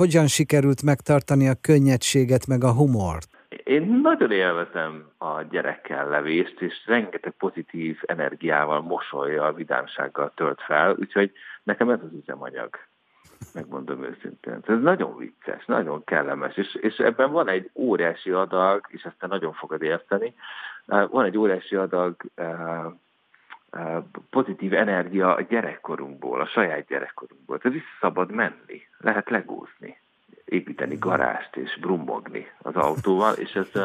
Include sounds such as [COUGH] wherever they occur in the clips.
hogyan sikerült megtartani a könnyedséget meg a humort? Én nagyon élvezem a gyerekkel levést, és rengeteg pozitív energiával, mosolyjal, vidámsággal tölt fel, úgyhogy nekem ez az üzemanyag megmondom őszintén. Ez nagyon vicces, nagyon kellemes, és, és ebben van egy óriási adag, és aztán nagyon fogod érteni, van egy óriási adag pozitív energia a gyerekkorunkból, a saját gyerekkorunkból. Ez is szabad menni, lehet legózni, építeni garást és brummogni az autóval, és ez,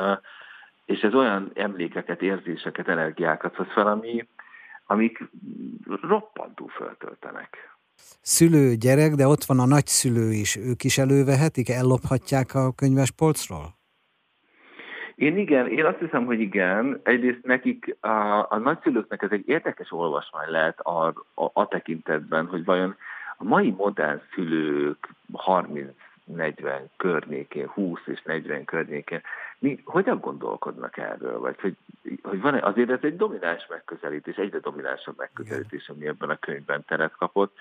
és ez olyan emlékeket, érzéseket, energiákat hoz fel, ami, amik roppantú föltöltenek szülő, gyerek, de ott van a nagyszülő is. Ők is elővehetik, ellophatják a könyves polcról? Én igen, én azt hiszem, hogy igen. Egyrészt nekik, a, a nagyszülőknek ez egy érdekes olvasmány lehet a, a, a tekintetben, hogy vajon a mai modern szülők 30 40 környékén, 20 és 40 környékén, mi hogyan gondolkodnak erről? Vagy hogy, hogy van -e, azért ez egy domináns megközelítés, egyre dominánsabb megközelítés, ami ebben a könyvben teret kapott.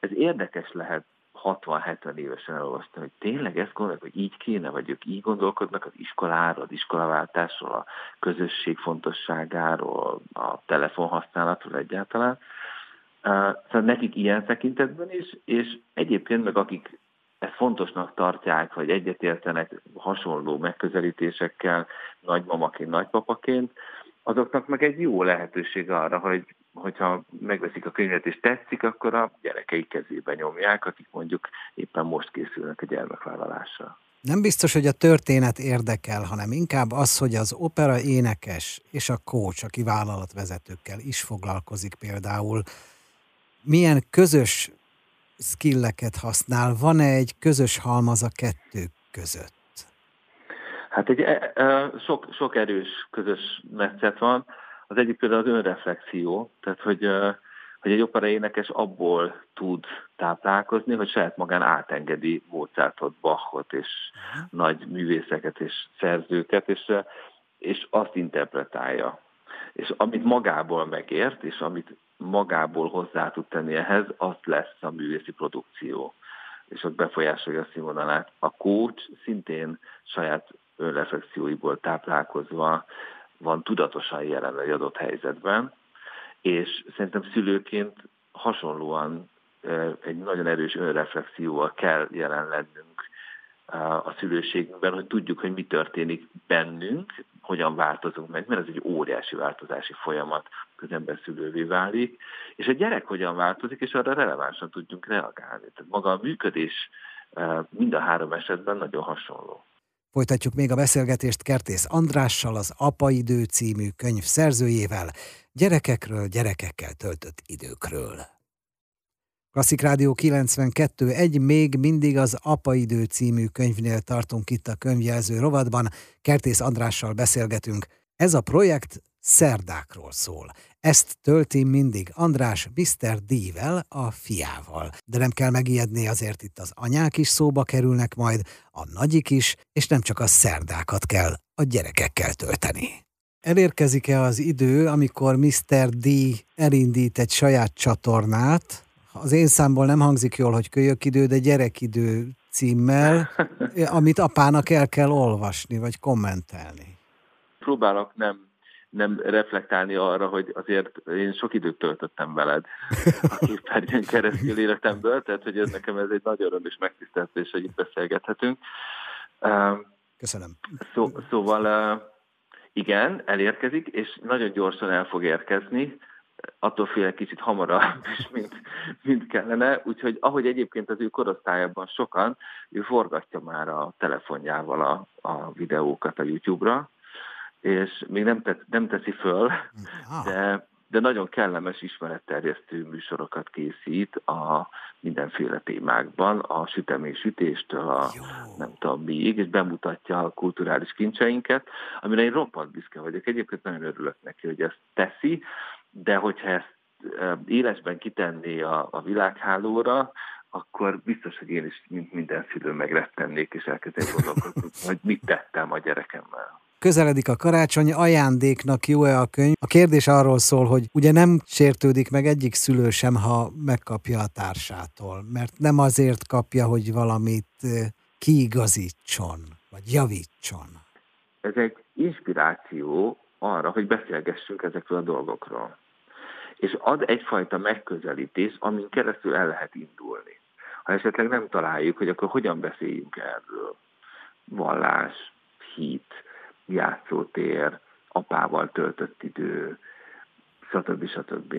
Ez érdekes lehet 60-70 évesen elolvasni, hogy tényleg ezt gondolják, hogy így kéne, vagy ők így gondolkodnak az iskoláról, az iskolaváltásról, a közösség fontosságáról, a telefonhasználatról egyáltalán. Szóval nekik ilyen tekintetben is, és egyébként meg akik ezt fontosnak tartják, hogy egyetértenek hasonló megközelítésekkel nagymamaként, nagypapaként, azoknak meg egy jó lehetőség arra, hogy hogyha megveszik a könyvet és tetszik, akkor a gyerekei kezébe nyomják, akik mondjuk éppen most készülnek a gyermekvállalásra. Nem biztos, hogy a történet érdekel, hanem inkább az, hogy az opera énekes és a coach, aki vállalatvezetőkkel is foglalkozik például, milyen közös skilleket használ? Van-e egy közös halmaz a kettő között? Hát egy, e, e, sok, sok erős közös metszet van. Az egyik például az önreflexió, tehát hogy, e, hogy egy opera énekes abból tud táplálkozni, hogy saját magán átengedi Mozartot, Bachot és nagy művészeket és szerzőket, és, és azt interpretálja. És amit magából megért, és amit magából hozzá tud tenni ehhez, az lesz a művészi produkció, és ott befolyásolja a színvonalát. A coach szintén saját önreflexióiból táplálkozva van tudatosan jelen egy adott helyzetben, és szerintem szülőként hasonlóan egy nagyon erős önreflexióval kell jelen lennünk a szülőségünkben, hogy tudjuk, hogy mi történik bennünk, hogyan változunk meg, mert ez egy óriási változási folyamat, az ember szülővé válik, és a gyerek hogyan változik, és arra relevánsan tudjunk reagálni. Tehát maga a működés mind a három esetben nagyon hasonló. Folytatjuk még a beszélgetést Kertész Andrással, az Apaidő című könyv szerzőjével, gyerekekről, gyerekekkel töltött időkről. Klasszik Rádió 92, egy még mindig az Apaidő című könyvnél tartunk itt a könyvjelző rovatban. Kertész Andrással beszélgetünk. Ez a projekt szerdákról szól. Ezt tölti mindig András Mr. D-vel, a fiával. De nem kell megijedni, azért itt az anyák is szóba kerülnek majd, a nagyik is, és nem csak a szerdákat kell a gyerekekkel tölteni. Elérkezik-e az idő, amikor Mr. D elindít egy saját csatornát? Az én számból nem hangzik jól, hogy kölyök idő, de gyerekidő címmel, [LAUGHS] amit apának el kell olvasni, vagy kommentelni. Próbálok nem nem reflektálni arra, hogy azért én sok időt töltöttem veled a képernyőn keresztül életemből, tehát hogy ez nekem ez egy nagy öröm és megtiszteltés, hogy itt beszélgethetünk. Köszönöm. Szó, szóval igen, elérkezik, és nagyon gyorsan el fog érkezni, attól fél kicsit hamarabb [LAUGHS] is, mint, mint kellene, úgyhogy ahogy egyébként az ő korosztályában sokan, ő forgatja már a telefonjával a, a videókat a YouTube-ra, és még nem, tett, nem teszi föl, de, de nagyon kellemes ismeretterjesztő műsorokat készít a mindenféle témákban, a sütemény-sütéstől a Jó. nem tudom még, és bemutatja a kulturális kincseinket, amire én roppant büszke vagyok. Egyébként nagyon örülök neki, hogy ezt teszi, de hogyha ezt élesben kitenné a, a világhálóra, akkor biztos, hogy én is, mint minden szülő megrettennék, és elkezdenék [LAUGHS] gondolkodni, hogy mit tettem a gyerekemmel. Közeledik a karácsony, ajándéknak jó-e a könyv? A kérdés arról szól, hogy ugye nem sértődik meg egyik szülő sem, ha megkapja a társától, mert nem azért kapja, hogy valamit kiigazítson, vagy javítson. Ez egy inspiráció arra, hogy beszélgessünk ezekről a dolgokról. És ad egyfajta megközelítés, amin keresztül el lehet indulni. Ha esetleg nem találjuk, hogy akkor hogyan beszéljünk erről. Vallás, hit, játszótér, apával töltött idő, stb. stb.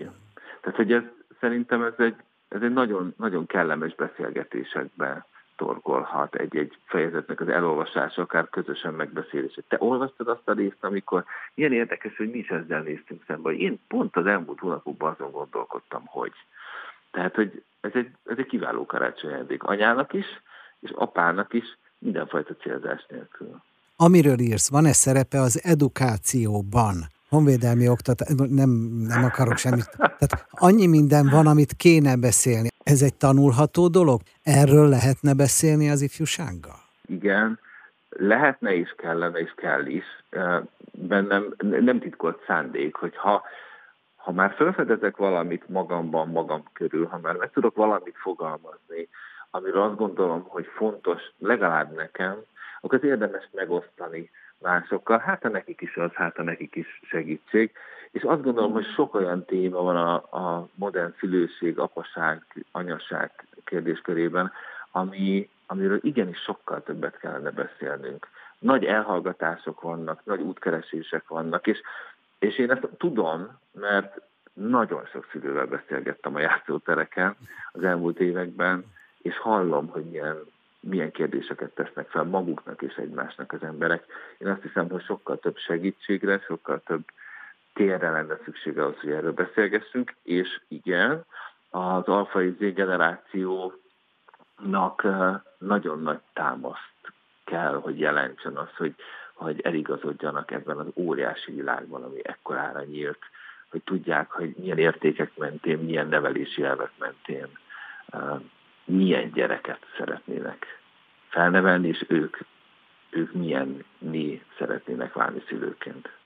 Tehát, hogy ez, szerintem ez egy, ez egy nagyon, nagyon kellemes beszélgetésekben torkolhat egy-egy fejezetnek az elolvasása, akár közösen megbeszélése. Te olvastad azt a részt, amikor ilyen érdekes, hogy mi is ezzel néztünk szembe. Én pont az elmúlt hónapokban azon gondolkodtam, hogy. Tehát, hogy ez egy, ez egy kiváló karácsonyajándék anyának is, és apának is, mindenfajta célzás nélkül. Amiről írsz, van-e szerepe az edukációban? honvédelmi oktatás, nem, nem akarok semmit. Tehát annyi minden van, amit kéne beszélni. Ez egy tanulható dolog? Erről lehetne beszélni az ifjúsággal? Igen, lehetne is, kellene és kell is. Bennem nem titkolt szándék, hogy ha, ha már felfedezek valamit magamban, magam körül, ha már meg tudok valamit fogalmazni, amiről azt gondolom, hogy fontos legalább nekem, akkor az érdemes megosztani másokkal, hát a nekik is az, hát a nekik is segítség. És azt gondolom, hogy sok olyan téma van a, a modern szülőség, apaság, anyaság kérdéskörében, ami, amiről igenis sokkal többet kellene beszélnünk. Nagy elhallgatások vannak, nagy útkeresések vannak, és, és én ezt tudom, mert nagyon sok szülővel beszélgettem a játszótereken az elmúlt években, és hallom, hogy milyen milyen kérdéseket tesznek fel maguknak és egymásnak az emberek. Én azt hiszem, hogy sokkal több segítségre, sokkal több térre lenne szüksége ahhoz, hogy erről beszélgessünk, és igen, az alfai Z generációnak nagyon nagy támaszt kell, hogy jelentsen az, hogy, hogy eligazodjanak ebben az óriási világban, ami ekkorára nyílt, hogy tudják, hogy milyen értékek mentén, milyen nevelési elvek mentén milyen gyereket szeretnének felnevelni, és ők, ők milyen mi szeretnének válni szülőként.